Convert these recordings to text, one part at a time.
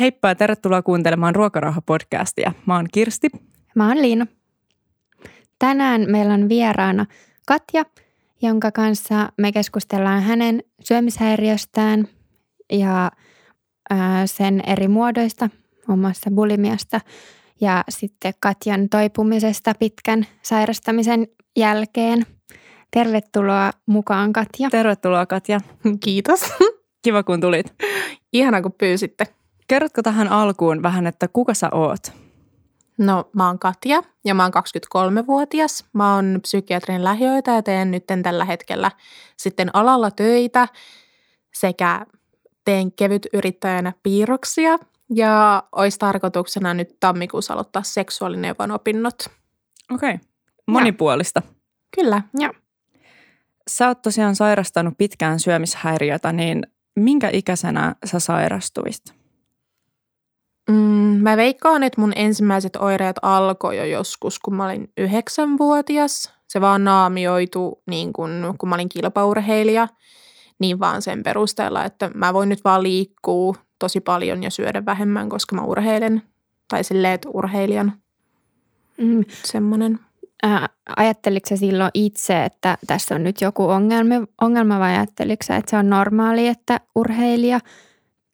Heippa ja tervetuloa kuuntelemaan Ruokarauha-podcastia. Mä oon Kirsti. Mä oon Liina. Tänään meillä on vieraana Katja, jonka kanssa me keskustellaan hänen syömishäiriöstään ja sen eri muodoista, muun muassa bulimiasta ja sitten Katjan toipumisesta pitkän sairastamisen jälkeen. Tervetuloa mukaan Katja. Tervetuloa Katja. Kiitos. Kiva kun tulit. Ihana kun pyysitte. Kerrotko tähän alkuun vähän, että kuka sä oot? No mä oon Katja ja mä oon 23-vuotias. Mä oon psykiatrin lähiöitä ja teen nyt tällä hetkellä sitten alalla töitä sekä teen kevyt yrittäjänä piirroksia ja olisi tarkoituksena nyt tammikuussa aloittaa seksuaalineuvon opinnot. Okei, okay. monipuolista. Ja. Kyllä. Ja. Sä oot tosiaan sairastanut pitkään syömishäiriötä, niin minkä ikäisenä sä sairastuit? Mm, mä veikkaan, että mun ensimmäiset oireet alkoi jo joskus, kun mä olin yhdeksänvuotias. Se vaan naamioitu niin kun, kun mä olin kilpaurheilija, niin vaan sen perusteella, että mä voin nyt vaan liikkua tosi paljon ja syödä vähemmän, koska mä urheilen. Tai silleen, että urheilijan. Mm. Semmoinen. Äh, ajatteliko silloin itse, että tässä on nyt joku ongelma, ongelma vai ajatteliko että se on normaali, että urheilija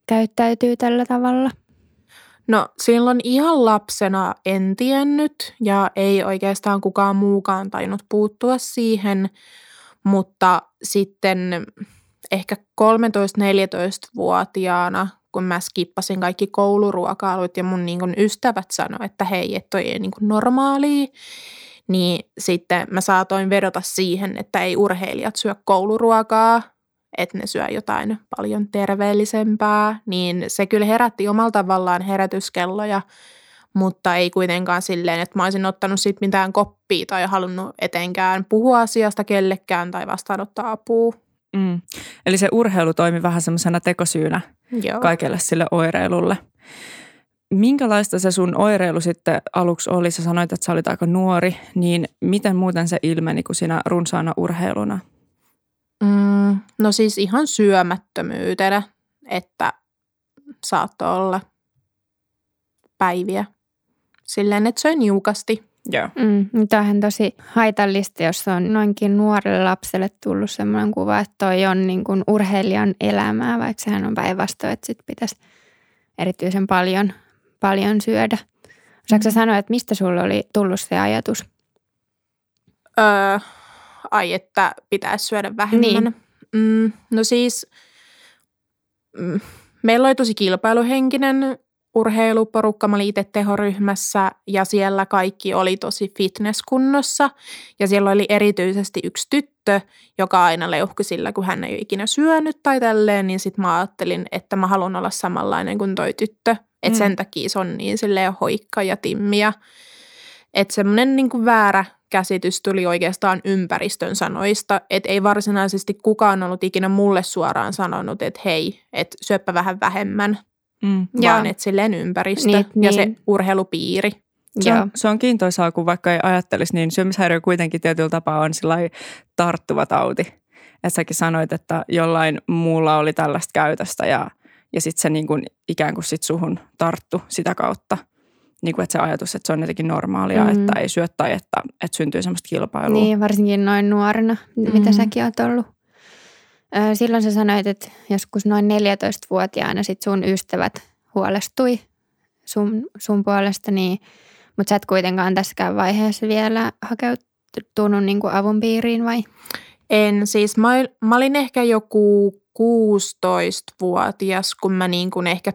käyttäytyy tällä tavalla? No silloin ihan lapsena en tiennyt ja ei oikeastaan kukaan muukaan tainnut puuttua siihen, mutta sitten ehkä 13-14-vuotiaana, kun mä skippasin kaikki kouluruokailut ja mun niin kun ystävät sanoi, että hei, että toi ei niin normaalia, niin sitten mä saatoin vedota siihen, että ei urheilijat syö kouluruokaa, että ne syö jotain paljon terveellisempää, niin se kyllä herätti omalla tavallaan herätyskelloja, mutta ei kuitenkaan silleen, että mä olisin ottanut siitä mitään koppia tai halunnut etenkään puhua asiasta kellekään tai vastaanottaa apua. Mm. Eli se urheilu toimi vähän semmoisena tekosyynä Joo. kaikelle sille oireilulle. Minkälaista se sun oireilu sitten aluksi oli? Sä sanoit, että sä olit aika nuori, niin miten muuten se ilmeni kuin sinä runsaana urheiluna? Mm, no siis ihan syömättömyytenä, että saattoi olla päiviä silleen, että söin niukasti. Joo. Mm, tämähän tosi haitallista, jos on noinkin nuorelle lapselle tullut sellainen kuva, että toi on niin kuin urheilijan elämää, vaikka sehän on päinvastoin, että sit pitäisi erityisen paljon, paljon syödä. Osaatko mm. sanoa, että mistä sulla oli tullut se ajatus? Öö, ai, että pitäisi syödä vähemmän. Niin. Mm, no siis, mm, meillä oli tosi kilpailuhenkinen urheiluporukka. Mä olin itse tehoryhmässä ja siellä kaikki oli tosi fitnesskunnossa. Ja siellä oli erityisesti yksi tyttö, joka aina leuhki sillä, kun hän ei ole ikinä syönyt tai tälleen. Niin sitten mä ajattelin, että mä haluan olla samanlainen kuin toi tyttö. Että mm. sen takia se on niin silleen hoikka ja timmiä. Että semmoinen niin väärä käsitys tuli oikeastaan ympäristön sanoista, että ei varsinaisesti kukaan ollut ikinä mulle suoraan sanonut, että hei, että syöppä vähän vähemmän, mm. vaan että silleen ympäristö niin, ja niin. se urheilupiiri. Se on, se on kiintoisaa, kun vaikka ei ajattelisi, niin syömishäiriö kuitenkin tietyllä tapaa on tarttuva tauti. Että säkin sanoit, että jollain muulla oli tällaista käytöstä ja, ja sitten se niin kuin ikään kuin sit suhun tarttu sitä kautta – niin kuin, että se ajatus, että se on jotenkin normaalia, mm. että ei syö tai että, että syntyy semmoista kilpailua. Niin, varsinkin noin nuorena, mm. mitä säkin oot ollut. Silloin sä sanoit, että joskus noin 14-vuotiaana sit sun ystävät huolestui sun, sun puolesta, niin, mutta sä et kuitenkaan tässäkään vaiheessa vielä hakeutunut niin kuin avun piiriin vai? En, siis mä, mä olin ehkä joku 16-vuotias, kun mä niin kuin ehkä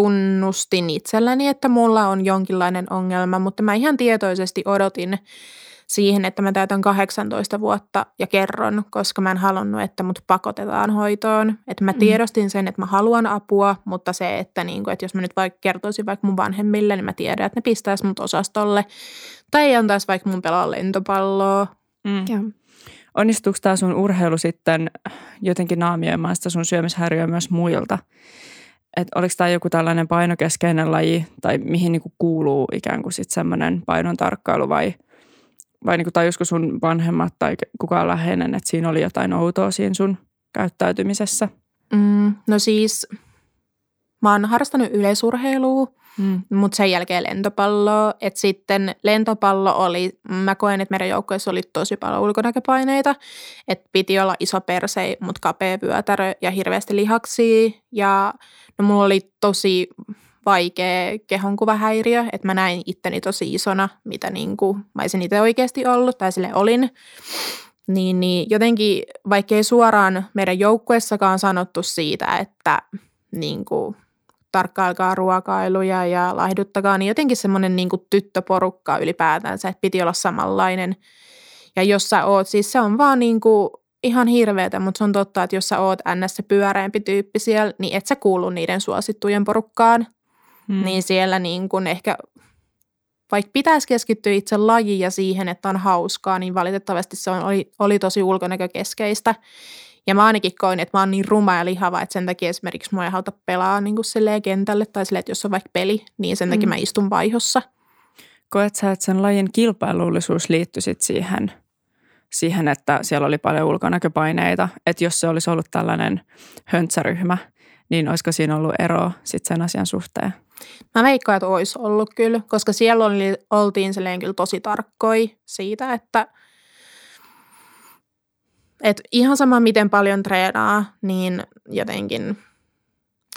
tunnustin itselläni, että mulla on jonkinlainen ongelma, mutta mä ihan tietoisesti odotin siihen, että mä täytän 18 vuotta ja kerron, koska mä en halunnut, että mut pakotetaan hoitoon. Että mä mm. tiedostin sen, että mä haluan apua, mutta se, että, niinku, että jos mä nyt vaikka kertoisin vaikka mun vanhemmille, niin mä tiedän, että ne pistäisi mut osastolle. Tai ei antaisi vaikka mun pelaa lentopalloa. Mm. Onnistuuko tämä sun urheilu sitten jotenkin naamioimaan sitä sun syömishäiriöä myös muilta? Että oliko tämä joku tällainen painokeskeinen laji tai mihin niinku kuuluu ikään kuin sitten semmoinen painon tarkkailu vai, vai niinku tajusko sun vanhemmat tai kukaan läheinen, että siinä oli jotain outoa siinä sun käyttäytymisessä? Mm, no siis mä oon harrastanut yleisurheilua, mm. mutta sen jälkeen lentopalloa. Et sitten lentopallo oli, mä koen, että meidän joukkueessa oli tosi paljon ulkonäköpaineita. Että piti olla iso perse, mutta kapea vyötärö ja hirveästi lihaksia. Ja no mulla oli tosi vaikea kehonkuvahäiriö, että mä näin itteni tosi isona, mitä niin kuin mä olisin itse oikeasti ollut, tai sille olin. Niin, niin jotenkin, vaikkei suoraan meidän joukkuessakaan sanottu siitä, että niin kuin, tarkkailkaa ruokailuja ja laihduttakaa, niin jotenkin semmoinen niin kuin tyttöporukka ylipäätänsä, että piti olla samanlainen. Ja jos sä oot, siis se on vaan niin kuin ihan hirveetä, mutta se on totta, että jos sä oot ns. se pyöreämpi tyyppi siellä, niin et sä kuulu niiden suosittujen porukkaan. Hmm. Niin siellä niin kuin ehkä, vaikka pitäisi keskittyä itse lajiin ja siihen, että on hauskaa, niin valitettavasti se on, oli, oli tosi ulkonäkökeskeistä. Ja mä ainakin koin, että mä oon niin ruma ja lihava, että sen takia esimerkiksi mua ei haluta pelaa niin kuin kentälle tai silleen, että jos on vaikka peli, niin sen takia mm. mä istun vaihossa. Koet sä, että sen lajin kilpailullisuus liittyi sit siihen, siihen, että siellä oli paljon ulkonäköpaineita? Että jos se olisi ollut tällainen höntsäryhmä, niin olisiko siinä ollut eroa sit sen asian suhteen? Mä veikkaan, että olisi ollut kyllä, koska siellä oli, oltiin kyllä tosi tarkkoi siitä, että – et ihan sama, miten paljon treenaa, niin jotenkin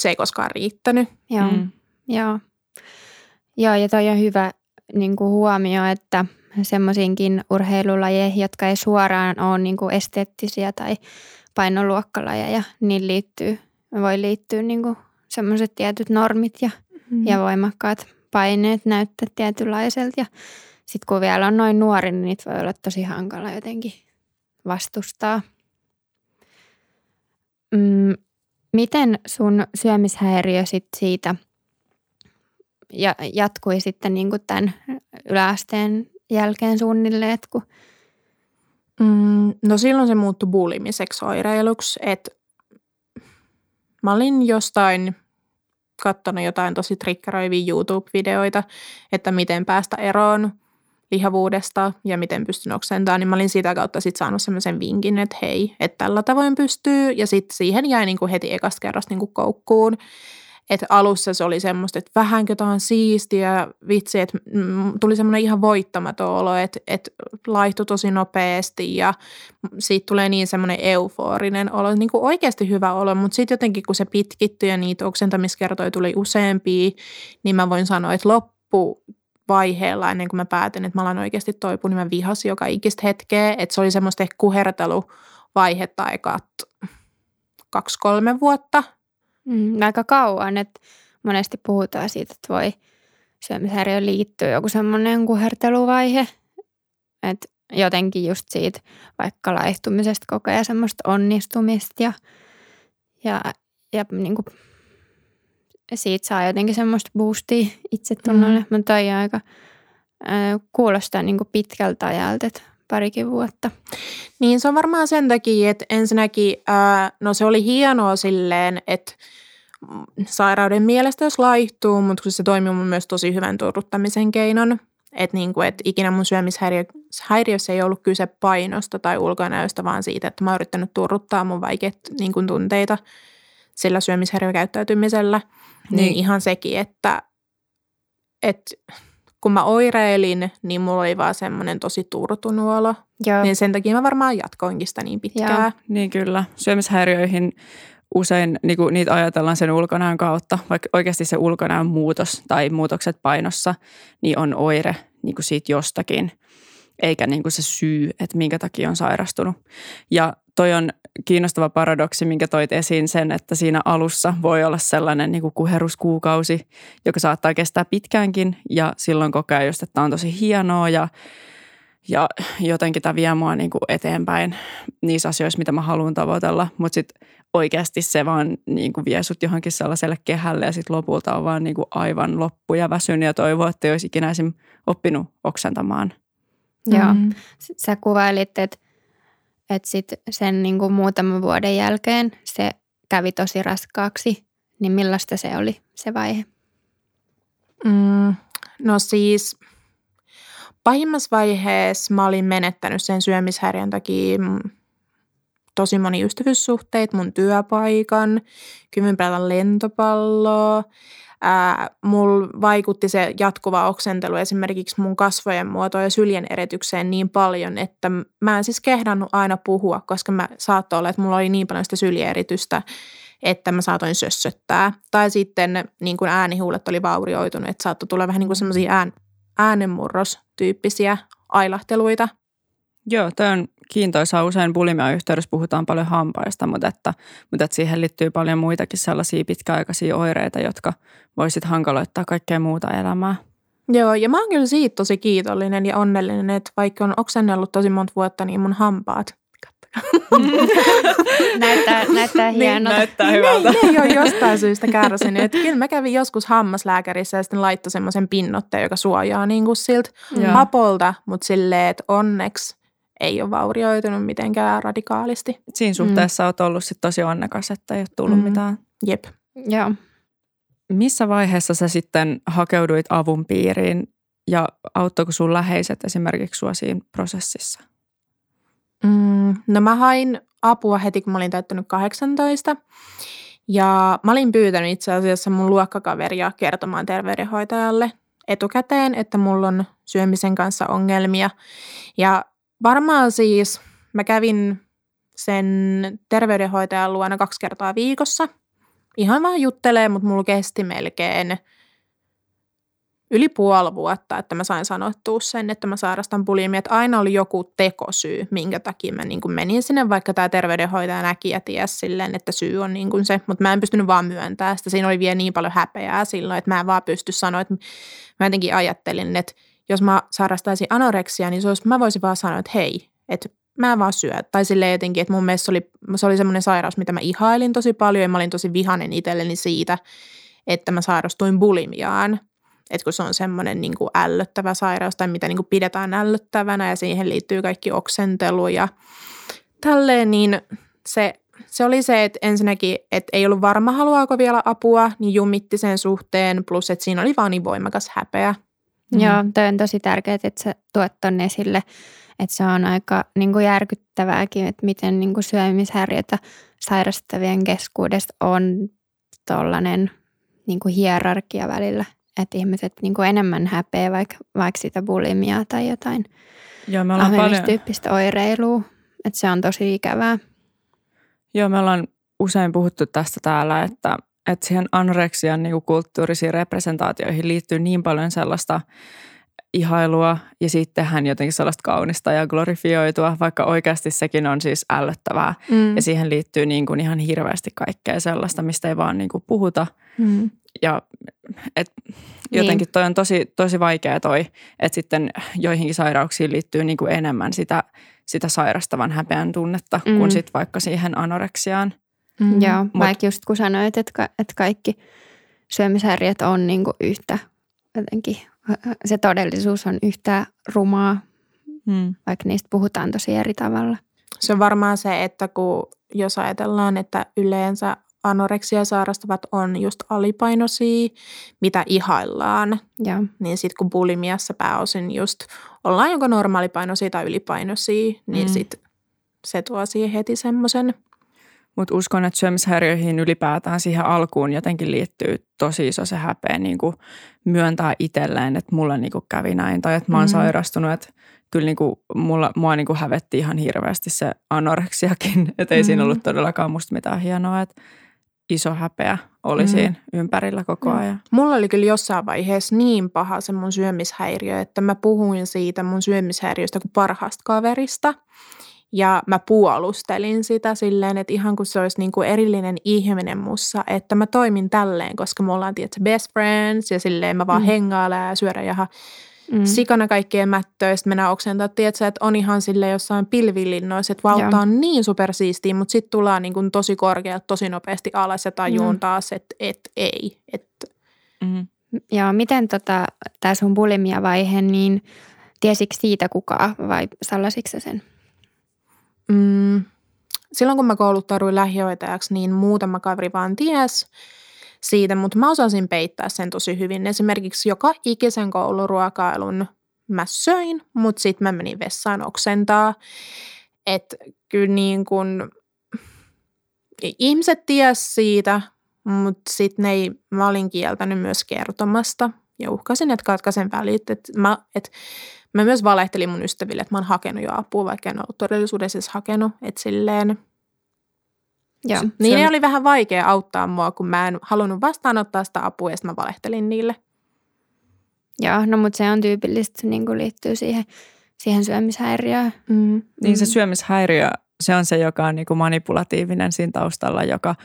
se ei koskaan riittänyt. Joo, mm. joo. joo ja toi on hyvä niin kuin huomio, että semmoisiinkin urheilulajeihin, jotka ei suoraan ole niin kuin esteettisiä tai painoluokkalajeja, niin liittyy, voi liittyä niin kuin semmoiset tietyt normit ja, mm. ja voimakkaat paineet näyttää tietynlaiselta. Ja sitten kun vielä on noin nuori, niin niitä voi olla tosi hankala jotenkin vastustaa. Mm, miten sun syömishäiriö sit siitä ja jatkui sitten niin kuin tämän yläasteen jälkeen suunnilleen, kun Mm, no silloin se muuttui bulimiseksi oireiluksi, että mä olin jostain katsonut jotain tosi triggeroivia YouTube-videoita, että miten päästä eroon lihavuudesta ja miten pystyn oksentamaan, niin mä olin sitä kautta sitten saanut semmoisen vinkin, että hei, että tällä tavoin pystyy. Ja sitten siihen jäi niinku heti ekasta kerrasta niinku koukkuun. Että alussa se oli semmoista, että vähänkö tämä on siistiä, vitsi, että tuli semmoinen ihan voittamaton olo, että, että laihtui tosi nopeasti ja siitä tulee niin semmoinen euforinen olo, niin kuin oikeasti hyvä olo, mutta sitten jotenkin kun se pitkittyi ja niitä oksentamiskertoja tuli useampia, niin mä voin sanoa, että loppu vaiheella ennen kuin mä päätin, että mä alan oikeasti toipua, niin mä vihasin joka ikistä hetkeä. Että se oli semmoista ehkä kuherteluvaihetta aikaa kaksi-kolme vuotta. Mm, aika kauan, että monesti puhutaan siitä, että voi syömishäiriö liittyä joku semmoinen kuherteluvaihe. Että jotenkin just siitä vaikka laihtumisesta kokee semmoista onnistumista ja, ja, ja niin kuin siitä saa jotenkin semmoista boostia itsetunnolle, mm. mutta toi aika äh, kuulostaa niin kuin pitkältä ajalta, että parikin vuotta. Niin se on varmaan sen takia, että ensinnäkin, äh, no se oli hienoa silleen, että sairauden mielestä jos laihtuu, mutta se toimii mun myös tosi hyvän turruttamisen keinon. Että niin kuin, et ikinä mun syömishäiriössä ei ollut kyse painosta tai ulkonäöstä, vaan siitä, että mä oon yrittänyt turruttaa mun vaikeat niin kuin tunteita sillä syömishäiriökäyttäytymisellä – niin, niin ihan sekin, että, että kun mä oireilin, niin mulla oli vaan semmoinen tosi turtunut olo. Joo. Niin sen takia mä varmaan jatkoinkin sitä niin pitkään. Joo. Niin kyllä. Syömishäiriöihin usein niin kuin niitä ajatellaan sen ulkonäön kautta, vaikka oikeasti se ulkonäön muutos tai muutokset painossa, niin on oire niin kuin siitä jostakin, eikä niin kuin se syy, että minkä takia on sairastunut. Ja toi on kiinnostava paradoksi, minkä toit esiin sen, että siinä alussa voi olla sellainen niin kuin kuheruskuukausi, joka saattaa kestää pitkäänkin ja silloin kokee just, että on tosi hienoa ja, ja jotenkin tämä vie mua niin kuin eteenpäin niissä asioissa, mitä mä haluan tavoitella, mutta sitten oikeasti se vaan niin kuin vie sut johonkin sellaiselle kehälle ja sitten lopulta on vaan niin kuin aivan loppu ja väsynyt ja toivoo, että ei olisi ikinä oppinut oksentamaan. Joo, mm-hmm. sä kuvailit, että että sitten sen niin kuin muutaman vuoden jälkeen se kävi tosi raskaaksi. Niin millaista se oli se vaihe? Mm, no siis pahimmassa vaiheessa mä olin menettänyt sen syömishäiriön takia tosi moni ystävyyssuhteet, mun työpaikan, pelata lentopalloa. Ää, mulla vaikutti se jatkuva oksentelu esimerkiksi mun kasvojen muotoon ja syljen eretykseen niin paljon, että mä en siis kehdannut aina puhua, koska mä saattoi olla, että mulla oli niin paljon sitä syljeeritystä, että mä saatoin sössöttää. Tai sitten niin kuin äänihuulet oli vaurioitunut, että saattoi tulla vähän niin kuin semmoisia ään, äänenmurrostyyppisiä ailahteluita. Joo, tämä on kiintoisaa. Usein bulimian yhteydessä puhutaan paljon hampaista, mutta, että, mutta että siihen liittyy paljon muitakin sellaisia pitkäaikaisia oireita, jotka voisit hankaloittaa kaikkea muuta elämää. Joo, ja mä oon kyllä siitä tosi kiitollinen ja onnellinen, että vaikka on oksennellut tosi monta vuotta, niin mun hampaat näyttää, näyttää niin, hienolta. Niin, näyttää hyvältä. Ne, ne ei ole jostain syystä kärsinyt. Kyllä mä kävin joskus hammaslääkärissä ja sitten laittoi semmoisen pinnotteen, joka suojaa niin kuin siltä mm. hapolta, mutta silleen, että onneksi ei ole vaurioitunut mitenkään radikaalisti. Siinä suhteessa mm. olet ollut sit tosi onnekas, että ei ole tullut mm. mitään. Jep. Joo. Missä vaiheessa sä sitten hakeuduit avun piiriin ja auttoiko sun läheiset esimerkiksi sua siinä prosessissa? Mm, no mä hain apua heti, kun mä olin täyttänyt 18. Ja mä olin pyytänyt itse asiassa mun luokkakaveria kertomaan terveydenhoitajalle etukäteen, että mulla on syömisen kanssa ongelmia. Ja varmaan siis mä kävin sen terveydenhoitajan luona kaksi kertaa viikossa. Ihan vaan juttelee, mutta mulla kesti melkein – yli puoli vuotta, että mä sain sanottua sen, että mä sairastan bulimia. Että aina oli joku tekosyy, minkä takia mä niin kuin menin sinne, vaikka tämä terveydenhoitaja näki ja tiesi silleen, että syy on niin kuin se. Mutta mä en pystynyt vaan myöntämään sitä. Siinä oli vielä niin paljon häpeää silloin, että mä en vaan pysty sanoa, että mä jotenkin ajattelin, että jos mä sairastaisin anoreksia, niin se olisi, mä voisin vaan sanoa, että hei, että mä en vaan syö. Tai silleen jotenkin, että mun mielestä se oli, se oli semmoinen sairaus, mitä mä ihailin tosi paljon ja mä olin tosi vihanen itselleni siitä, että mä sairastuin bulimiaan että kun se on semmoinen niin kuin ällöttävä sairaus tai mitä niin kuin pidetään ällöttävänä ja siihen liittyy kaikki oksentelu ja tälleen, niin se, se oli se, että ensinnäkin, että ei ollut varma haluaako vielä apua, niin jumitti sen suhteen, plus että siinä oli vaan niin voimakas häpeä. Mm. Joo, toi on tosi tärkeää, että sä tuot tonne esille, että se on aika niin kuin järkyttävääkin, että miten niin kuin syömishäiriötä sairastavien keskuudesta on tuollainen niin kuin hierarkia välillä että ihmiset niin kuin enemmän häpeä vaikka, vaikka sitä bulimiaa tai jotain Joo, me ollaan paljon... oireilua. Että se on tosi ikävää. Joo, me ollaan usein puhuttu tästä täällä, että, että siihen anoreksian niin kuin kulttuurisiin representaatioihin liittyy niin paljon sellaista ihailua ja sitten hän jotenkin sellaista kaunista ja glorifioitua, vaikka oikeasti sekin on siis ällöttävää. Mm. Ja siihen liittyy niin kuin ihan hirveästi kaikkea sellaista, mistä ei vaan niin kuin puhuta. Mm. Ja et jotenkin niin. toi on tosi, tosi vaikea toi, että sitten joihinkin sairauksiin liittyy niin kuin enemmän sitä, sitä sairastavan häpeän tunnetta mm. kuin sitten vaikka siihen anoreksiaan. Mm. Joo, Mut, vaikka just kun sanoit, että, että kaikki syömishäiriöt on niin kuin yhtä jotenkin, se todellisuus on yhtä rumaa, mm. vaikka niistä puhutaan tosi eri tavalla. Se on varmaan se, että kun jos ajatellaan, että yleensä anoreksia sairastavat on just alipainoisia, mitä ihaillaan. Ja. Niin sitten kun bulimiassa pääosin just ollaan joko normaalipainoisia tai ylipainoisia, niin mm. sit se tuo siihen heti semmoisen. Mutta uskon, että syömishäiriöihin ylipäätään siihen alkuun jotenkin liittyy tosi iso se häpeä niin kuin myöntää itselleen, että mulla niin kuin kävi näin tai että mä oon mm. sairastunut. Että kyllä niin kuin mulla, mua niin kuin hävetti ihan hirveästi se anoreksiakin, että ei mm. siinä ollut todellakaan musta mitään hienoa. Että iso häpeä oli mm. siinä ympärillä koko mm. ajan. Mulla oli kyllä jossain vaiheessa niin paha se mun syömishäiriö, että mä puhuin siitä mun syömishäiriöstä kuin parhaasta kaverista. Ja mä puolustelin sitä silleen, että ihan kuin se olisi niin kuin erillinen ihminen mussa, että mä toimin tälleen, koska me ollaan tietysti best friends ja silleen mä vaan mm. hengailen ja syödä jaha mm. sikana kaikkien mättöä. Sitten mennään oksentaa, että, että on ihan sille jossain pilvilinnoissa, että valta on niin supersiistiä, mutta sitten tullaan niin kuin tosi korkealta tosi nopeasti alas ja tajuun mm. taas, että et, ei. Että. Mm. Ja miten tota, tämä sun bulimia-vaihe, niin tiesikö siitä kukaan vai sallasitko sen? Mm. Silloin kun mä kouluttauduin lähihoitajaksi, niin muutama kaveri vaan ties – siitä, mutta mä osasin peittää sen tosi hyvin. Esimerkiksi joka ikisen kouluruokailun mä söin, mutta sitten mä menin vessaan oksentaa. Että kyllä niin kun ihmiset ties siitä, mutta sitten ei, mä olin kieltänyt myös kertomasta ja uhkasin, että katkaisen välit. Että mä, et, mä myös valehtelin mun ystäville, että mä oon hakenut jo apua, vaikka en ollut todellisuudessa edes hakenut. Että silleen, Joo, niin on... oli vähän vaikea auttaa mua, kun mä en halunnut vastaanottaa sitä apua ja mä valehtelin niille. Joo, no mutta se on tyypillistä, niin kuin liittyy siihen, siihen syömishäiriöön. Mm. Niin se syömishäiriö, se on se, joka on niin kuin manipulatiivinen siinä taustalla, joka,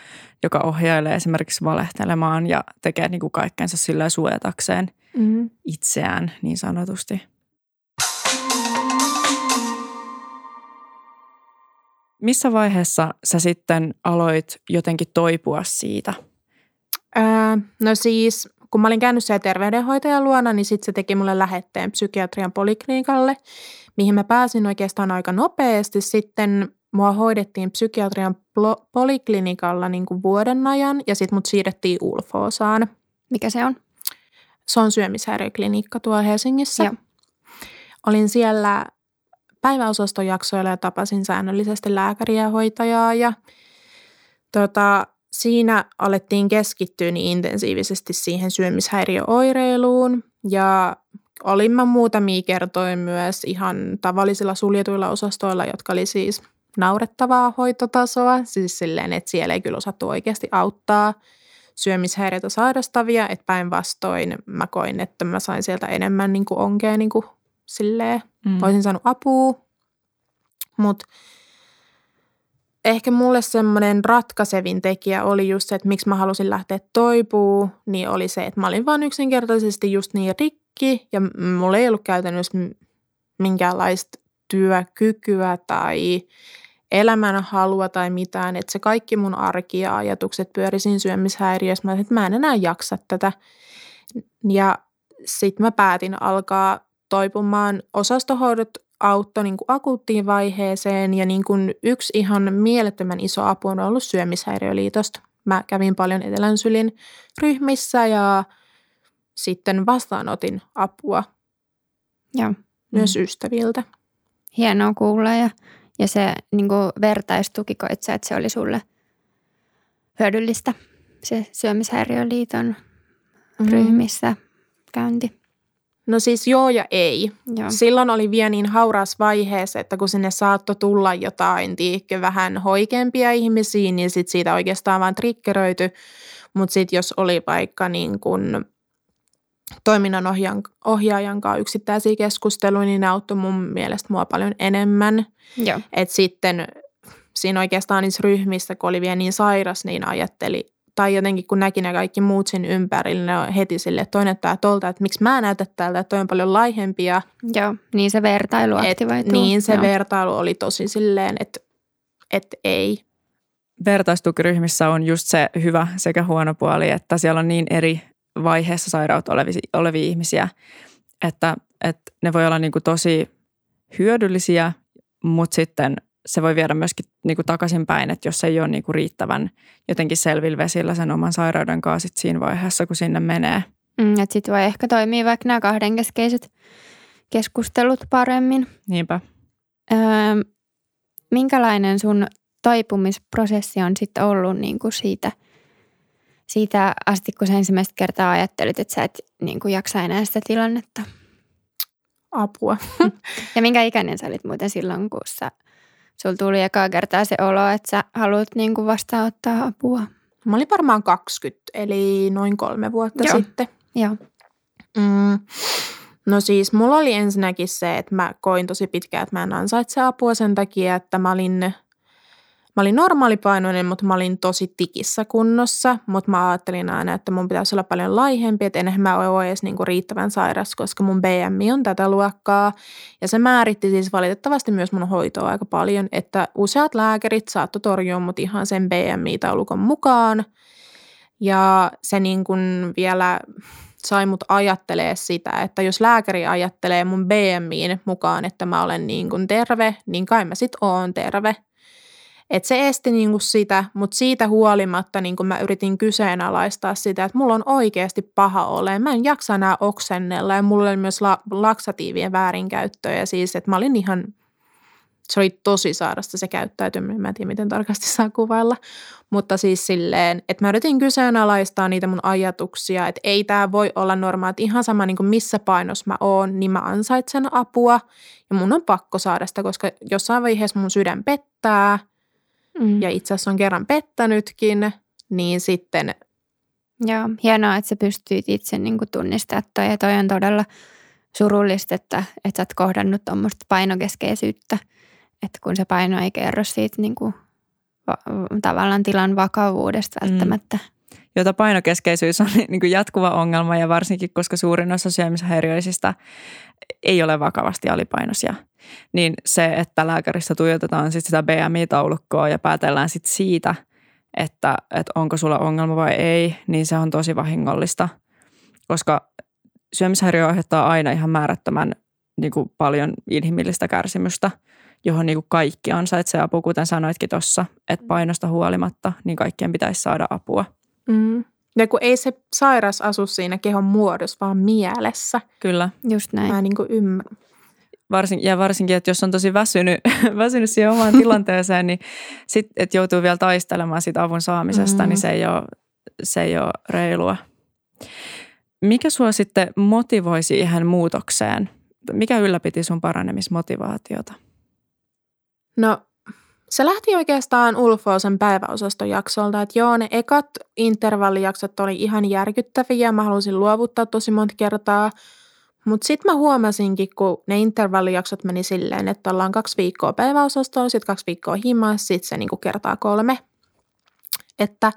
joka ohjailee esimerkiksi valehtelemaan ja tekee niin kuin kaikkensa sillä suojatakseen mm. itseään niin sanotusti. Missä vaiheessa sä sitten aloit jotenkin toipua siitä? Öö, no siis, kun mä olin käynyt siellä terveydenhoitajan luona, niin sitten se teki mulle lähetteen psykiatrian poliklinikalle, mihin mä pääsin oikeastaan aika nopeasti. Sitten mua hoidettiin psykiatrian poliklinikalla niin kuin vuoden ajan ja sitten mut siirrettiin Ulfoosaan. Mikä se on? Se on syömishäiriöklinikka tuolla Helsingissä. Joo. Olin siellä päiväosastojaksoilla ja tapasin säännöllisesti lääkäriä ja hoitajaa ja tota, siinä alettiin keskittyä niin intensiivisesti siihen syömishäiriöoireiluun. Ja olin mä muutamia kertoja myös ihan tavallisilla suljetuilla osastoilla, jotka oli siis naurettavaa hoitotasoa, siis silleen, että siellä ei kyllä osattu oikeasti auttaa syömishäiriötä sairastavia, että päinvastoin mä koin, että mä sain sieltä enemmän niin kuin onkea niin kuin silleen, mm. olisin saanut apua, mutta ehkä mulle semmoinen ratkaisevin tekijä oli just se, että miksi mä halusin lähteä toipuu, niin oli se, että mä olin vaan yksinkertaisesti just niin rikki ja mulla ei ollut käytännössä minkäänlaista työkykyä tai elämän halua tai mitään, että se kaikki mun arki ja ajatukset pyöri siinä syömishäiriössä. Mä että mä en enää jaksa tätä. Ja sitten mä päätin alkaa toipumaan. Osastohoidot auttoi niin kuin akuuttiin vaiheeseen ja niin kuin yksi ihan mielettömän iso apu on ollut syömishäiriöliitosta. Mä kävin paljon Etelän sylin ryhmissä ja sitten vastaanotin apua ja. myös mm. ystäviltä. Hienoa kuulla ja, ja se niin kuin vertaistuki koit että se oli sulle hyödyllistä, se syömishäiriöliiton mm. ryhmissä käynti. No siis joo ja ei. Joo. Silloin oli vielä niin hauras vaiheessa, että kun sinne saattoi tulla jotain, tiikkö, vähän hoikempia ihmisiä, niin sit siitä oikeastaan vaan triggeröity. Mutta sitten jos oli vaikka niin kun toiminnanohjaajan ohjaajan kanssa yksittäisiä keskusteluja, niin ne auttoi mun mielestä mua paljon enemmän. Et sitten siinä oikeastaan niissä ryhmissä, kun oli vielä niin sairas, niin ajatteli tai jotenkin kun näki ne kaikki muut sen ympärillä, ne on heti sille, että toinen näyttää tolta, että miksi mä näytän tältä, että toi on paljon laihempia. Joo, niin se vertailu aktivoituu. Niin se Joo. vertailu oli tosi silleen, että, että ei. Vertaistukiryhmissä on just se hyvä sekä huono puoli, että siellä on niin eri vaiheessa sairautta olevia, olevia ihmisiä, että, että ne voi olla niin kuin tosi hyödyllisiä, mutta sitten – se voi viedä myöskin niin kuin takaisinpäin, että jos ei ole niin kuin riittävän jotenkin selvillä vesillä sen oman sairauden kanssa sit siinä vaiheessa, kun sinne menee. Mm, että sitten voi ehkä toimia vaikka nämä kahdenkeskeiset keskustelut paremmin. Niinpä. Öö, minkälainen sun toipumisprosessi on sitten ollut niin kuin siitä, siitä asti, kun sä ensimmäistä kertaa ajattelit, että sä et niin kuin jaksa enää sitä tilannetta? Apua. ja minkä ikäinen sä olit muuten silloin, kun sä – sulla tuli ekaa kertaa se olo, että sä haluat niin kuin vastaanottaa apua? Mä olin varmaan 20, eli noin kolme vuotta Joo. sitten. Joo. Mm. No siis mulla oli ensinnäkin se, että mä koin tosi pitkään, että mä en ansaitse apua sen takia, että mä olin Mä olin normaalipainoinen, mutta mä olin tosi tikissä kunnossa, mutta mä ajattelin aina, että mun pitäisi olla paljon laihempi, että enhän mä ole edes niinku riittävän sairas, koska mun BMI on tätä luokkaa. Ja se määritti siis valitettavasti myös mun hoitoa aika paljon, että useat lääkärit saattoi torjua mut ihan sen BMI-taulukon mukaan. Ja se niin vielä sai mut ajattelee sitä, että jos lääkäri ajattelee mun BMIin mukaan, että mä olen niin kuin terve, niin kai mä sit oon terve – et se esti niinku sitä, mutta siitä huolimatta niinku mä yritin kyseenalaistaa sitä, että mulla on oikeasti paha ole. Mä en jaksa enää oksennella ja mulla oli myös la- laksatiivien väärinkäyttöjä siis, että mä olin ihan se oli tosi sairasta se käyttäytyminen. Mä en tiedä, miten tarkasti saa kuvailla. Mutta siis silleen, että mä yritin kyseenalaistaa niitä mun ajatuksia, että ei tämä voi olla normaali. Että ihan sama niin kuin missä painos mä oon, niin mä ansaitsen apua. Ja mun on pakko saada sitä, koska jossain vaiheessa mun sydän pettää. Mm. Ja itse asiassa on kerran pettänytkin, niin sitten... Joo, hienoa, että sä pystyit itse niin tunnistamaan toi. Ja toi on todella surullista, että, että sä oot kohdannut tuommoista painokeskeisyyttä – että kun se paino ei kerro siitä niin kuin, va- tavallaan tilan vakavuudesta mm. välttämättä. Mm. Jota painokeskeisyys on niin kuin jatkuva ongelma ja varsinkin, koska suurin osa syömishäiriöisistä ei ole vakavasti alipainoisia. Niin se, että lääkäristä tuijotetaan sit sitä BMI-taulukkoa ja päätellään sit siitä, että, että onko sulla ongelma vai ei, niin se on tosi vahingollista. Koska syömishäiriö aiheuttaa aina ihan määrättömän niin kuin paljon inhimillistä kärsimystä – johon niin kuin kaikki ansaitsee apua, kuten sanoitkin tuossa, että painosta huolimatta, niin kaikkien pitäisi saada apua. Mm. Ja kun ei se sairas asu siinä kehon muodossa, vaan mielessä. Kyllä. Just näin. Mä niin kuin ymmärrän. Varsin, ja varsinkin, että jos on tosi väsynyt, väsynyt siihen omaan tilanteeseen, niin sit, että joutuu vielä taistelemaan siitä avun saamisesta, mm. niin se ei, ole, se ei ole reilua. Mikä sua sitten motivoi siihen muutokseen? Mikä ylläpiti sun paranemismotivaatiota? No se lähti oikeastaan Ulfoosen päiväosaston jaksolta, että joo, ne ekat intervallijaksot oli ihan järkyttäviä, mä halusin luovuttaa tosi monta kertaa, mutta sitten mä huomasinkin, kun ne intervallijaksot meni silleen, että ollaan kaksi viikkoa päiväosastolla, sitten kaksi viikkoa himaa, sitten se niinku kertaa kolme. Että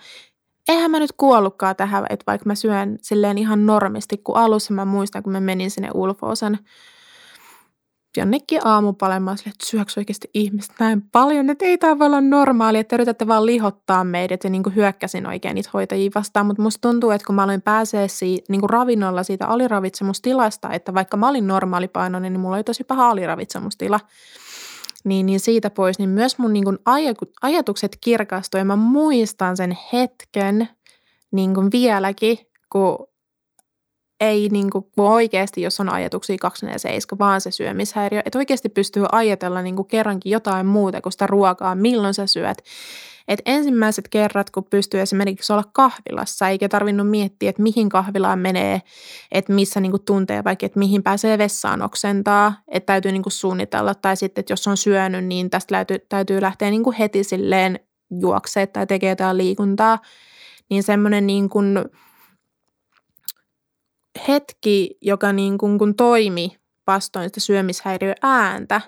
eihän mä nyt kuollutkaan tähän, että vaikka mä syön silleen ihan normisti, kun alussa mä muistan, kun mä menin sinne Ulfoosen jonnekin aamupalemaan sille, että syöksy oikeasti ihmiset näin paljon, että ei tämä voi olla normaali, että yritätte vaan lihottaa meidät ja niin kuin hyökkäsin oikein niitä hoitajia vastaan, mutta musta tuntuu, että kun mä aloin pääsee siitä, niin kuin ravinnolla siitä aliravitsemustilasta, että vaikka mä olin normaalipainoinen, niin mulla oli tosi paha aliravitsemustila, niin, niin siitä pois, niin myös mun niin kuin ajatukset kirkastui. Ja mä muistan sen hetken niin kuin vieläkin, kun ei niin kuin, oikeasti, jos on ajatuksia 247, vaan se syömishäiriö, että oikeasti pystyy ajatella niin kuin kerrankin jotain muuta kuin sitä ruokaa, milloin sä syöt. Et ensimmäiset kerrat, kun pystyy esimerkiksi olla kahvilassa, eikä tarvinnut miettiä, että mihin kahvilaan menee, että missä niin kuin tuntee vaikka, että mihin pääsee vessaan oksentaa, että täytyy niin kuin suunnitella, tai sitten, että jos on syönyt, niin tästä täytyy, täytyy lähteä niin kuin heti silleen juoksee tai tekee jotain liikuntaa, niin semmoinen niin kuin – hetki, joka niin kuin, kun toimi vastoin sitä syömishäiriöääntä,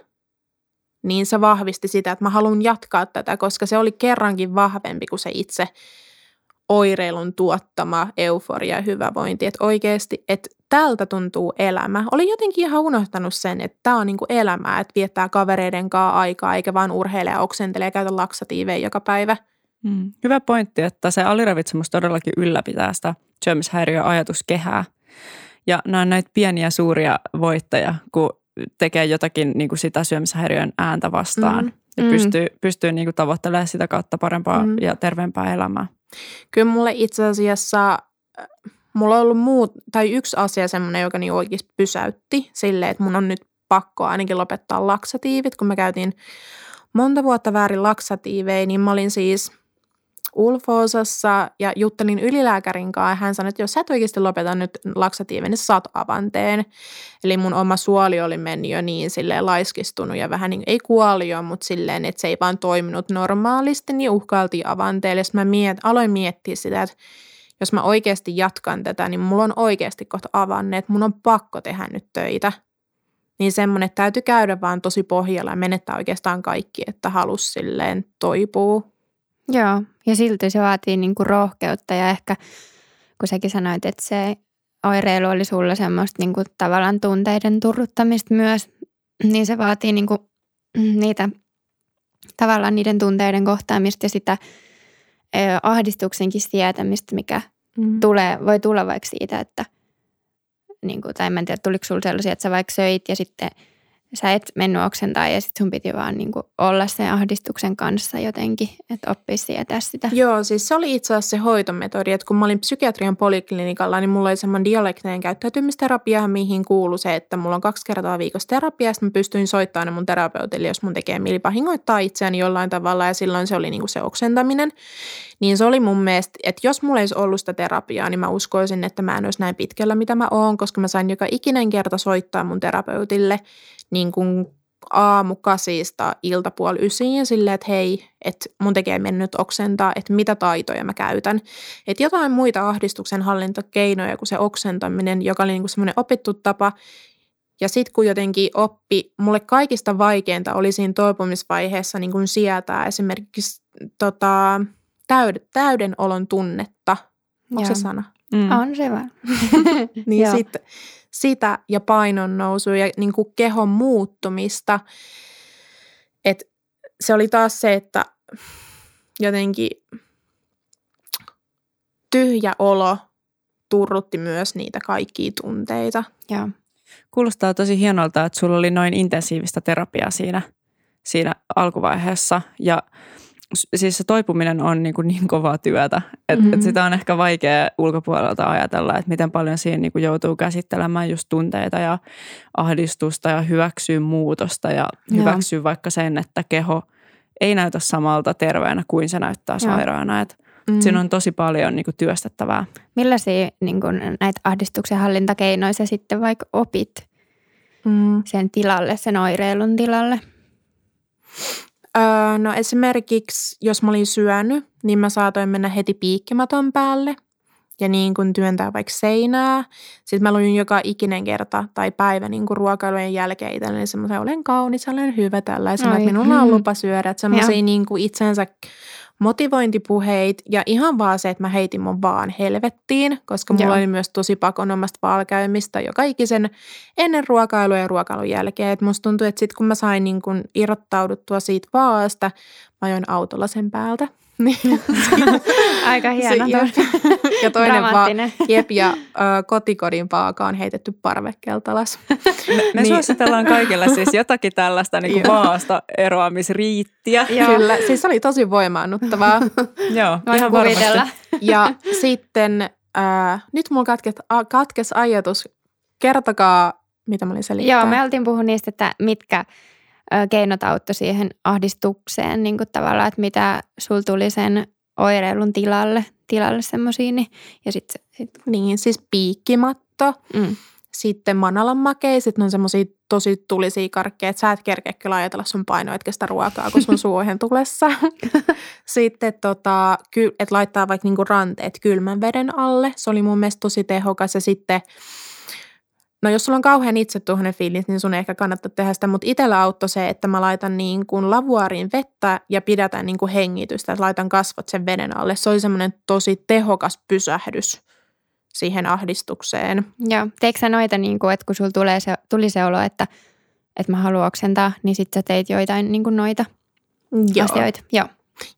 niin se vahvisti sitä, että mä haluan jatkaa tätä, koska se oli kerrankin vahvempi kuin se itse oireilun tuottama euforia ja hyvävointi. Että oikeasti, että tältä tuntuu elämä. Olin jotenkin ihan unohtanut sen, että tämä on niinku elämää, että viettää kavereiden kanssa aikaa, eikä vaan urheile ja oksentele ja käytä laksatiivejä joka päivä. Mm. Hyvä pointti, että se aliravitsemus todellakin ylläpitää sitä syömishäiriöajatuskehää. Ja nämä on näitä pieniä suuria voittajia, kun tekee jotakin niin kuin sitä syömishäiriön ääntä vastaan. Mm. Ja mm. pystyy, pystyy niin kuin tavoittelemaan sitä kautta parempaa mm. ja terveempää elämää. Kyllä mulle itse asiassa, äh, mulla on ollut muut, tai yksi asia semmoinen, joka niin oikeasti pysäytti silleen, että mun on nyt pakko ainakin lopettaa laksatiivit. Kun me käytiin monta vuotta väärin laksatiiveja, niin mä olin siis – Ulfoosassa ja juttelin ylilääkärin kanssa ja hän sanoi, että jos sä et oikeasti lopeta nyt laksatiivin, niin saat avanteen. Eli mun oma suoli oli mennyt jo niin silleen laiskistunut ja vähän niin, ei kuoli jo, mutta silleen, että se ei vaan toiminut normaalisti, niin uhkailtiin avanteelle. Sitten mä miet, aloin miettiä sitä, että jos mä oikeasti jatkan tätä, niin mulla on oikeasti kohta avanneet, mun on pakko tehdä nyt töitä. Niin semmoinen, että täytyy käydä vaan tosi pohjalla ja menettää oikeastaan kaikki, että halus silleen toipuu Joo, ja silti se vaatii niin kuin rohkeutta ja ehkä kun säkin sanoit, että se oireilu oli sulla semmoista niin kuin tavallaan tunteiden turruttamista myös, niin se vaatii niin kuin niitä tavallaan niiden tunteiden kohtaamista ja sitä ahdistuksenkin sietämistä, mikä mm. tulee, voi tulla vaikka siitä, että niin kuin, tai en tiedä, tuliko sinulla sellaisia, että sä vaikka söit ja sitten sä et mennyt oksentaa ja sit sun piti vaan niin kuin olla sen ahdistuksen kanssa jotenkin, että oppisi sietää sitä. Joo, siis se oli itse asiassa se hoitometodi, että kun mä olin psykiatrian poliklinikalla, niin mulla oli semmoinen dialektinen käyttäytymisterapia, mihin kuului se, että mulla on kaksi kertaa viikossa terapia, ja mä pystyin soittamaan mun terapeutille, jos mun tekee mieli vahingoittaa itseäni jollain tavalla, ja silloin se oli niin kuin se oksentaminen. Niin se oli mun mielestä, että jos mulla ei olisi ollut sitä terapiaa, niin mä uskoisin, että mä en olisi näin pitkällä, mitä mä oon, koska mä sain joka ikinen kerta soittaa mun terapeutille niin kuin aamu kasista iltapuoli ysiin silleen, että hei, että mun tekee mennyt oksentaa, että mitä taitoja mä käytän. Että jotain muita ahdistuksen hallintakeinoja kuin se oksentaminen, joka oli niin semmoinen opittu tapa. Ja sitten kun jotenkin oppi, mulle kaikista vaikeinta oli siinä toipumisvaiheessa niin kuin sietää esimerkiksi tota, täyden, täyden olon tunnetta. Onko se sana? Mm. On se vaan. niin sit, sitä ja painon nousua ja niin kuin kehon muuttumista. Et se oli taas se, että jotenkin tyhjä olo turrutti myös niitä kaikkia tunteita. Joo. Kuulostaa tosi hienolta, että sulla oli noin intensiivistä terapiaa siinä, siinä alkuvaiheessa ja – siis se toipuminen on niin, kuin niin kovaa työtä, että mm-hmm. et sitä on ehkä vaikea ulkopuolelta ajatella, että miten paljon siinä niin kuin joutuu käsittelemään just tunteita ja ahdistusta ja hyväksyä muutosta ja hyväksyä vaikka sen, että keho ei näytä samalta terveenä kuin se näyttää sairaana. Että mm. Siinä on tosi paljon niin kuin työstettävää. Millaisia niin kuin näitä ahdistuksen hallintakeinoja sä sitten vaikka opit mm. sen tilalle, sen oireilun tilalle? Öö, no esimerkiksi, jos mä olin syönyt, niin mä saatoin mennä heti piikkimaton päälle ja niin kuin työntää vaikka seinää. Sitten mä luin joka ikinen kerta tai päivä niin kuin ruokailujen jälkeen itselleni semmoisen, olen kaunis, olen hyvä tällaisena, että minulla on lupa syödä. Että semmoisia niin kuin itsensä motivointipuheit ja ihan vaan se, että mä heitin mun vaan helvettiin, koska mulla Joo. oli myös tosi pakonomasta valkäymistä joka ikisen ennen ruokailua ja ruokailun jälkeen. Et musta tuntui, että sit kun mä sain niin kun irrottauduttua siitä vaasta, mä ajoin autolla sen päältä – niin. Aika hieno. ja toinen vaan jep ja ö, kotikodin vaaka on heitetty parvekkeelta alas. Me, me niin. suositellaan kaikille siis jotakin tällaista niin kuin maasta eroamisriittiä. Joo. Kyllä, siis oli tosi voimaannuttavaa. Joo, ihan kuvitella. ja sitten äh, nyt mulla katkes, katkes ajatus. Kertokaa, mitä mä olin selittää. Joo, me oltiin puhunut niistä, että mitkä keinot auttoi siihen ahdistukseen niin kuin tavallaan, että mitä sul tuli sen oireilun tilalle, tilalle semmoisiin. Niin, ja sit, sit. Niin, siis piikkimatto, mm. sitten manalan makeiset, ne on semmoisia tosi tulisia karkkeja, että sä et kerkeä kyllä ajatella sun painoetkestä ruokaa, kun sun suu tulessa. sitten tota, että laittaa vaikka niinku ranteet kylmän veden alle, se oli mun mielestä tosi tehokas ja sitten – No jos sulla on kauhean itsetuhoinen fiilis, niin sun ei ehkä kannattaa tehdä sitä, mutta itsellä auttoi se, että mä laitan niin kuin lavuariin vettä ja pidätän niin kuin hengitystä, että laitan kasvot sen veden alle. Se oli semmoinen tosi tehokas pysähdys siihen ahdistukseen. Joo, teekö sä noita, niin kuin, että kun sulla tulee se, tuli se olo, että, että mä haluan oksentaa, niin sitten sä teit joitain niin kuin noita Joo. asioita? Joo.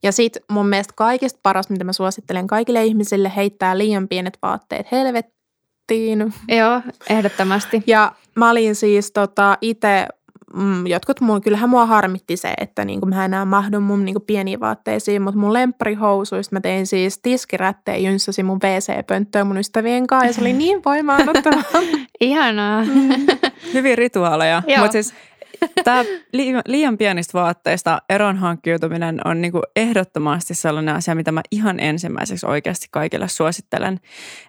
Ja sitten mun mielestä kaikista paras, mitä mä suosittelen kaikille ihmisille, heittää liian pienet vaatteet helvet, tehtiin. Joo, ehdottomasti. Ja mä olin siis tota, itse, mm, jotkut mun, kyllähän mua harmitti se, että niin kuin mä enää mahdun mun niin kuin pieniin vaatteisiin, mutta mun lempparihousuista mä tein siis tiskirättejä, jynssäsin mun WC-pönttöä mun ystävien kanssa ja se oli niin voimaanottavaa. Ihanaa. Mm. Hyviä rituaaleja. Mutta siis Tämä liian pienistä vaatteista eron hankkiutuminen on niin kuin ehdottomasti sellainen asia, mitä mä ihan ensimmäiseksi oikeasti kaikille suosittelen.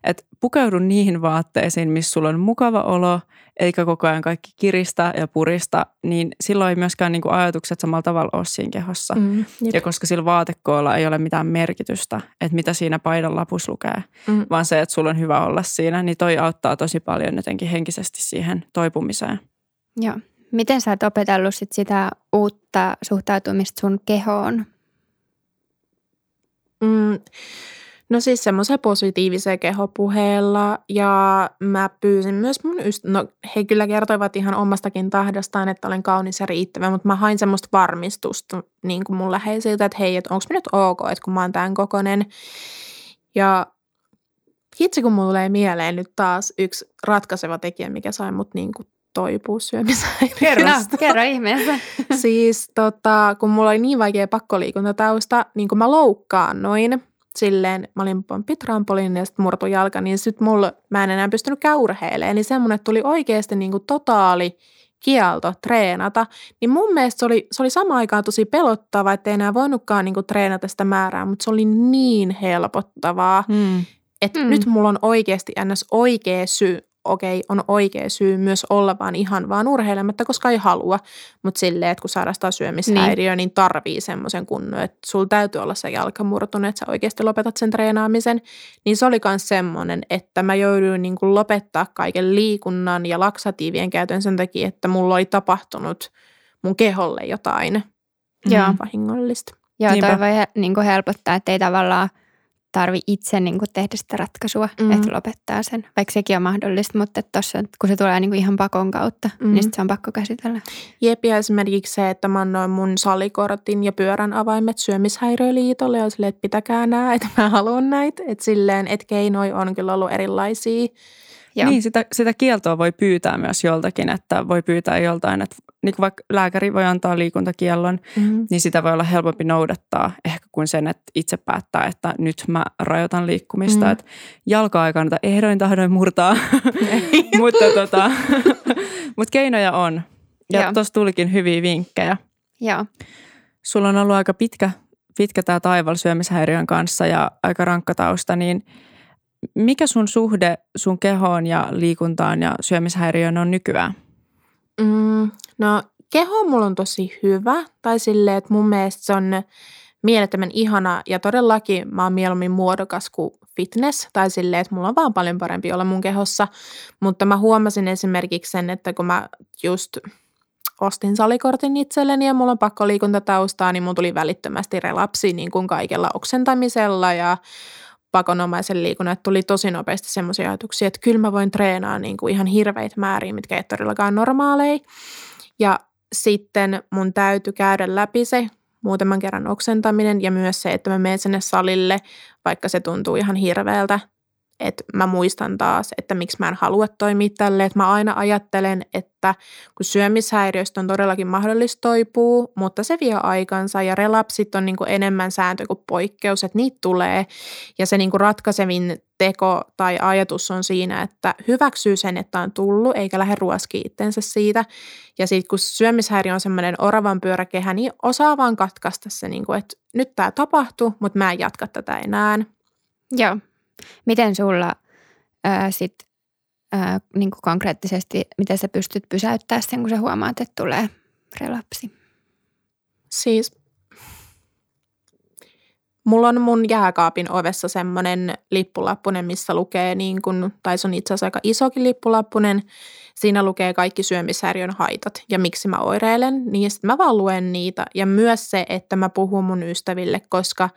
Että pukeudu niihin vaatteisiin, missä sulla on mukava olo, eikä koko ajan kaikki kiristä ja purista, niin silloin ei myöskään niin kuin ajatukset samalla tavalla ole siinä kehossa. Mm, ja koska sillä vaatekoolla ei ole mitään merkitystä, että mitä siinä paidan lapus lukee, mm. vaan se, että sulla on hyvä olla siinä, niin toi auttaa tosi paljon jotenkin henkisesti siihen toipumiseen. Joo. Miten sä oot opetellut sit sitä uutta suhtautumista sun kehoon? Mm, no siis semmoisen positiivisen kehopuheella ja mä pyysin myös mun yst- no he kyllä kertoivat ihan omastakin tahdostaan, että olen kaunis ja riittävä, mutta mä hain semmoista varmistusta niin kuin mun läheisiltä, että hei, että onko nyt ok, että kun mä oon tämän kokonen. Ja hitsi kun mulle tulee mieleen nyt taas yksi ratkaiseva tekijä, mikä sai mut niin kuin toipua syömishäiriöstä. No, kerro ihmeessä. siis tota, kun mulla oli niin vaikea pakkoliikuntatausta, niin kun mä loukkaannuin, silleen, mä olin pomppit trampoliin ja sitten murtu jalka, niin sitten mulla, mä en enää pystynyt käyrheilemään. Niin semmoinen tuli oikeasti niin kuin totaali kielto treenata, niin mun mielestä se oli, se oli samaan aikaan tosi pelottava, että ei enää voinutkaan niin kuin treenata sitä määrää, mutta se oli niin helpottavaa, mm. että mm. nyt mulla on oikeasti ns. oikea syy okei, on oikea syy myös olla vaan ihan vaan urheilematta, koska ei halua. Mutta silleen, että kun sairastaa syömishäiriö, niin, niin tarvii semmoisen kunnon, että sulla täytyy olla se jalka murtunut, että sä oikeasti lopetat sen treenaamisen. Niin se oli myös semmoinen, että mä jouduin niin kuin lopettaa kaiken liikunnan ja laksatiivien käytön sen takia, että mulla oli tapahtunut mun keholle jotain Joo. vahingollista. Joo, toi voi niin helpottaa, että ei tavallaan – tarvi itse niin kuin tehdä sitä ratkaisua, mm. että lopettaa sen. Vaikka sekin on mahdollista, mutta tossa, kun se tulee niin kuin ihan pakon kautta, mm. niin se on pakko käsitellä. Jep, ja esimerkiksi se, että mä annoin mun salikortin ja pyörän avaimet syömishäiriöliitolle ja silleen, että pitäkää nämä, että mä haluan näitä. Että silleen, että keinoja on kyllä ollut erilaisia. Joo. Niin, sitä, sitä kieltoa voi pyytää myös joltakin, että voi pyytää joltain, että niin kuin vaikka lääkäri voi antaa liikuntakiellon, mm-hmm. niin sitä voi olla helpompi noudattaa ehkä kuin sen, että itse päättää, että nyt mä rajoitan liikkumista. Mm-hmm. Että jalka ei kannata ehdoin tahdoin murtaa, mutta tota, mut keinoja on. Ja tuossa tulikin hyviä vinkkejä. Joo. Sulla on ollut aika pitkä, pitkä tämä taival syömishäiriön kanssa ja aika rankka tausta, niin – mikä sun suhde sun kehoon ja liikuntaan ja syömishäiriöön on nykyään? Mm, no keho mulla on tosi hyvä. Tai silleen, että mun mielestä se on mielettömän ihana ja todellakin mä oon mieluummin muodokas kuin fitness. Tai silleen, että mulla on vaan paljon parempi olla mun kehossa. Mutta mä huomasin esimerkiksi sen, että kun mä just ostin salikortin itselleni ja mulla on pakko liikuntataustaa, niin mun tuli välittömästi relapsi niin kuin kaikella oksentamisella ja pakonomaisen liikunnan, että tuli tosi nopeasti semmoisia ajatuksia, että kyllä mä voin treenaa niin kuin ihan hirveitä määriä, mitkä ei todellakaan normaaleja. Ja sitten mun täytyy käydä läpi se muutaman kerran oksentaminen ja myös se, että mä menen sinne salille, vaikka se tuntuu ihan hirveältä, että mä muistan taas, että miksi mä en halua toimia tälle. Että mä aina ajattelen, että kun syömishäiriöstä on todellakin mahdollista toipua, mutta se vie aikansa ja relapsit on niin kuin enemmän sääntö kuin poikkeus, että niitä tulee. Ja se niin kuin ratkaisevin teko tai ajatus on siinä, että hyväksyy sen, että on tullut, eikä lähde ruoski itsensä siitä. Ja sitten kun syömishäiriö on semmoinen oravan pyöräkehä, niin osaa vaan katkaista se, niin kuin, että nyt tämä tapahtuu, mutta mä en jatka tätä enää. Joo, Miten sulla ää, sit, ää, niin konkreettisesti, miten sä pystyt pysäyttämään sen, kun sä huomaat, että tulee relapsi? Siis mulla on mun jääkaapin ovessa semmoinen lippulappunen, missä lukee niin kuin, tai se on itse asiassa aika isokin lippulappunen, Siinä lukee kaikki syömishäiriön haitat ja miksi mä oireilen, niin sitten mä vaan luen niitä. Ja myös se, että mä puhun mun ystäville, koska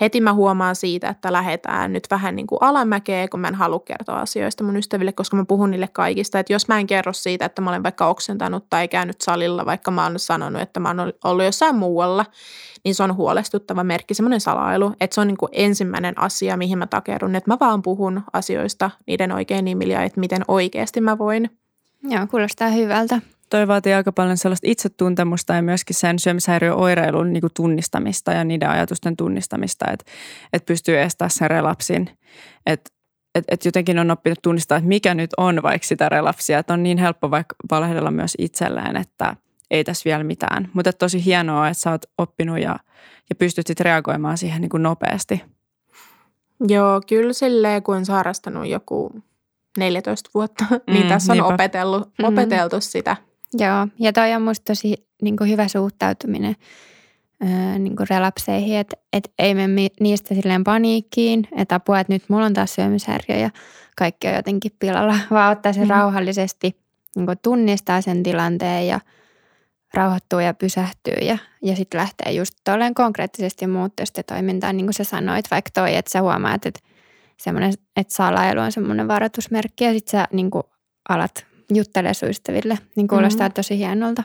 heti mä huomaan siitä, että lähdetään nyt vähän niin kuin alamäkeä, kun mä en halua kertoa asioista mun ystäville, koska mä puhun niille kaikista. Että jos mä en kerro siitä, että mä olen vaikka oksentanut tai käynyt salilla, vaikka mä oon sanonut, että mä oon ollut jossain muualla, niin se on huolestuttava merkki, semmoinen salailu. Että se on niin kuin ensimmäinen asia, mihin mä takerun, että mä vaan puhun asioista niiden oikein nimillä, että miten oikeasti mä voin. Joo, kuulostaa hyvältä. Toi vaatii aika paljon sellaista itsetuntemusta ja myöskin sen syömishäiriöoireilun niin tunnistamista ja niiden ajatusten tunnistamista, että, että pystyy estämään sen relapsin. Että et, et jotenkin on oppinut tunnistaa, että mikä nyt on vaikka sitä relapsia. Että on niin helppo vaikka valehdella myös itselleen, että ei tässä vielä mitään. Mutta tosi hienoa, että sä oot oppinut ja, ja pystyt sitten reagoimaan siihen niin kuin nopeasti. Joo, kyllä silleen, kun on sairastanut joku 14 vuotta, niin mm, niin tässä on opetellut, mm. opeteltu sitä. Joo, ja toi on musta tosi niin kuin hyvä suhtautuminen öö, niin kuin relapseihin, että et ei mene niistä silleen paniikkiin, että apua, että nyt mulla on taas syömishäiriö ja kaikki on jotenkin pilalla, vaan ottaa sen mm. rauhallisesti, niin kuin tunnistaa sen tilanteen ja rauhoittuu ja pysähtyy ja, ja sitten lähtee just tolleen konkreettisesti muuttaa sitä toimintaa, niin kuin sä sanoit, vaikka toi, että sä huomaat, että semmoinen, että salailu on semmoinen varoitusmerkki ja sitten sä niin kuin alat juttelee sun ystäville, niin kuulostaa mm-hmm. tosi hienolta.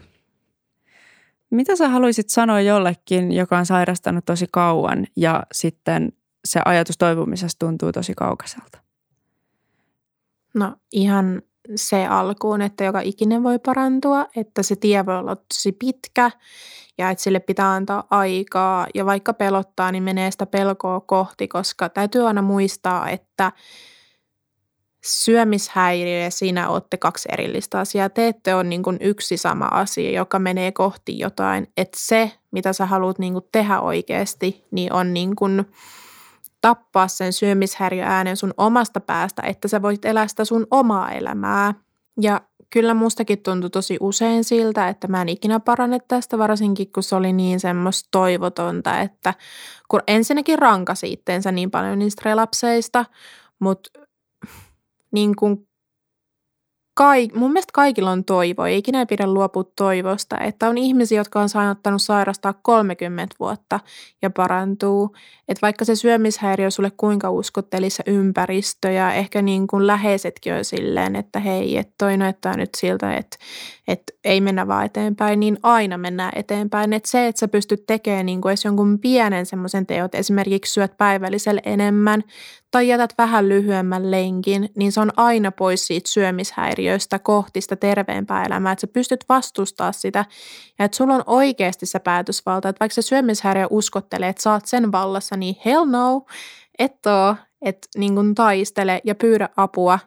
Mitä sä haluaisit sanoa jollekin, joka on sairastanut tosi kauan ja sitten se ajatus toipumisesta tuntuu tosi kaukaiselta? No ihan se alkuun, että joka ikinen voi parantua, että se tie voi olla tosi pitkä ja että sille pitää antaa aikaa ja vaikka pelottaa, niin menee sitä pelkoa kohti, koska täytyy aina muistaa, että syömishäiriö ja sinä olette kaksi erillistä asiaa. Te ette ole niin kuin yksi sama asia, joka menee kohti jotain. Että se, mitä sä haluat niin kuin tehdä oikeasti, niin on niin kuin tappaa sen syömishäiriöäänen sun omasta päästä, että sä voit elää sitä sun omaa elämää. Ja kyllä mustakin tuntui tosi usein siltä, että mä en ikinä parane tästä, varsinkin kun se oli niin semmoista toivotonta, että kun ensinnäkin rankasi itteensä niin paljon niistä relapseista, mutta niin kuin kaik, mun mielestä kaikilla on toivo, ei ikinä pidä luopua toivosta, että on ihmisiä, jotka on saanuttanut sairastaa 30 vuotta ja parantuu. Että vaikka se syömishäiriö sulle kuinka uskottelisi ympäristö ja ehkä niin kuin läheisetkin on silleen, että hei, että toi näyttää nyt siltä, että, että ei mennä vaan eteenpäin, niin aina mennään eteenpäin. Että se, että sä pystyt tekemään niin edes jonkun pienen semmoisen teot, esimerkiksi syöt päivällisellä enemmän tai jätät vähän lyhyemmän lenkin, niin se on aina pois siitä syömishäiriöstä kohti sitä terveempää elämää, että sä pystyt vastustaa sitä ja että sulla on oikeasti se päätösvalta, että vaikka se syömishäiriö uskottelee, että sä oot sen vallassa, niin hell no, et oo, että niin taistele ja pyydä apua,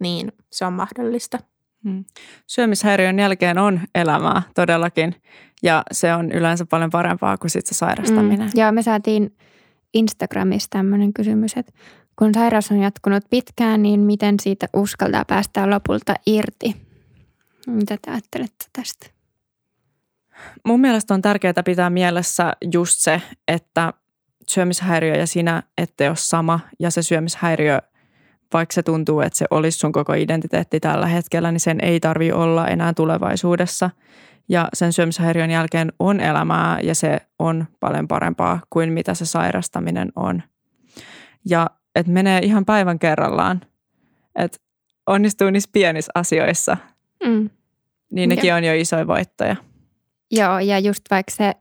niin se on mahdollista. Hmm. Syömishäiriön jälkeen on elämää todellakin ja se on yleensä paljon parempaa kuin sitten se sairastaminen. Mm. Joo, me saatiin Instagramissa tämmöinen kysymys, että kun sairaus on jatkunut pitkään, niin miten siitä uskaltaa päästä lopulta irti? Mitä te ajattelette tästä? Mun mielestä on tärkeää pitää mielessä just se, että syömishäiriö ja sinä ette ole sama ja se syömishäiriö, vaikka se tuntuu, että se olisi sun koko identiteetti tällä hetkellä, niin sen ei tarvi olla enää tulevaisuudessa – ja sen syömishäiriön jälkeen on elämää ja se on paljon parempaa kuin mitä se sairastaminen on. Ja että menee ihan päivän kerrallaan, että onnistuu niissä pienissä asioissa, mm. niin nekin ja. on jo isoja voittoja. Joo, ja just vaikka se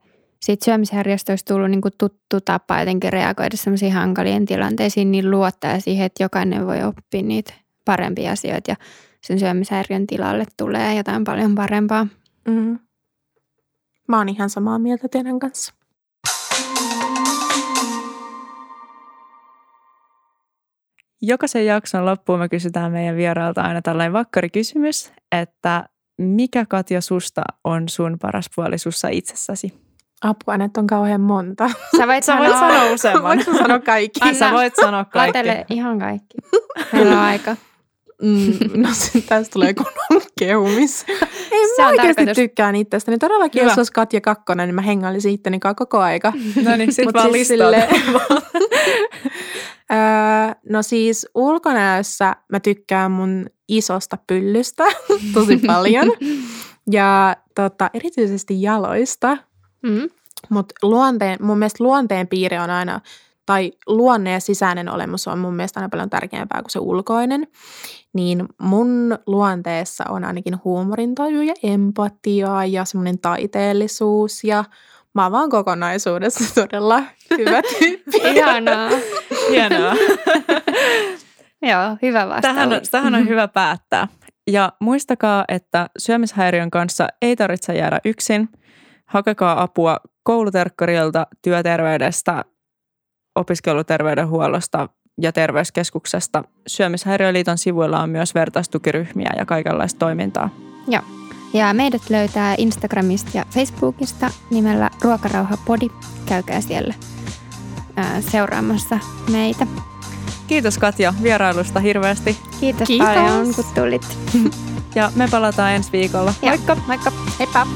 siitä syömishäiriöstä olisi tullut niin kuin tuttu tapa jotenkin reagoida sellaisiin hankaliin tilanteisiin, niin luottaa siihen, että jokainen voi oppia niitä parempia asioita ja sen syömishäiriön tilalle tulee jotain paljon parempaa. Mm. Mä oon ihan samaa mieltä teidän kanssa. Jokaisen jakson loppuun me kysytään meidän vierailta aina tällainen vakkarikysymys, että mikä Katja susta on sun paras puoli sussa itsessäsi? Apua, että on kauhean monta. Sä voit, Sä voit sanoa useamman. Voitko sanoa kaikki? Anna, Sä voit sanoa kaikki. Latele ihan kaikki. Meillä on aika. Mm, no tästä tulee kunnon kehumis. Ei se mä oikeasti tarkoitus. tykkään itsestäni. Todellakin, Hyvä. jos olisi Katja Kakkonen, niin mä hengailisin itteni koko aika. No niin, sit vaan siis sille... no siis ulkonäössä mä tykkään mun isosta pyllystä tosi paljon. ja tota, erityisesti jaloista. Mm. Mutta luonteen, mun mielestä luonteen piirre on aina tai luonne ja sisäinen olemus on mun mielestä aina paljon tärkeämpää kuin se ulkoinen, niin mun luonteessa on ainakin huumorintaju ja empatiaa ja semmoinen taiteellisuus ja mä oon vaan kokonaisuudessa todella hyvä tyyppi. Ihanaa. Hienoa. Joo, hyvä vastaus. Tähän on, tähän on hyvä päättää. Ja muistakaa, että syömishäiriön kanssa ei tarvitse jäädä yksin. Hakekaa apua kouluterkkarilta, työterveydestä, opiskeluterveydenhuollosta ja terveyskeskuksesta. Syömishäiriöliiton sivuilla on myös vertaistukiryhmiä ja kaikenlaista toimintaa. Joo. Ja meidät löytää Instagramista ja Facebookista nimellä Ruokarauhapodi. Käykää siellä ää, seuraamassa meitä. Kiitos Katja vierailusta hirveästi. Kiitos, Kiitos. paljon kun tulit. ja me palataan ensi viikolla. Moikka! Moikka! Heippa!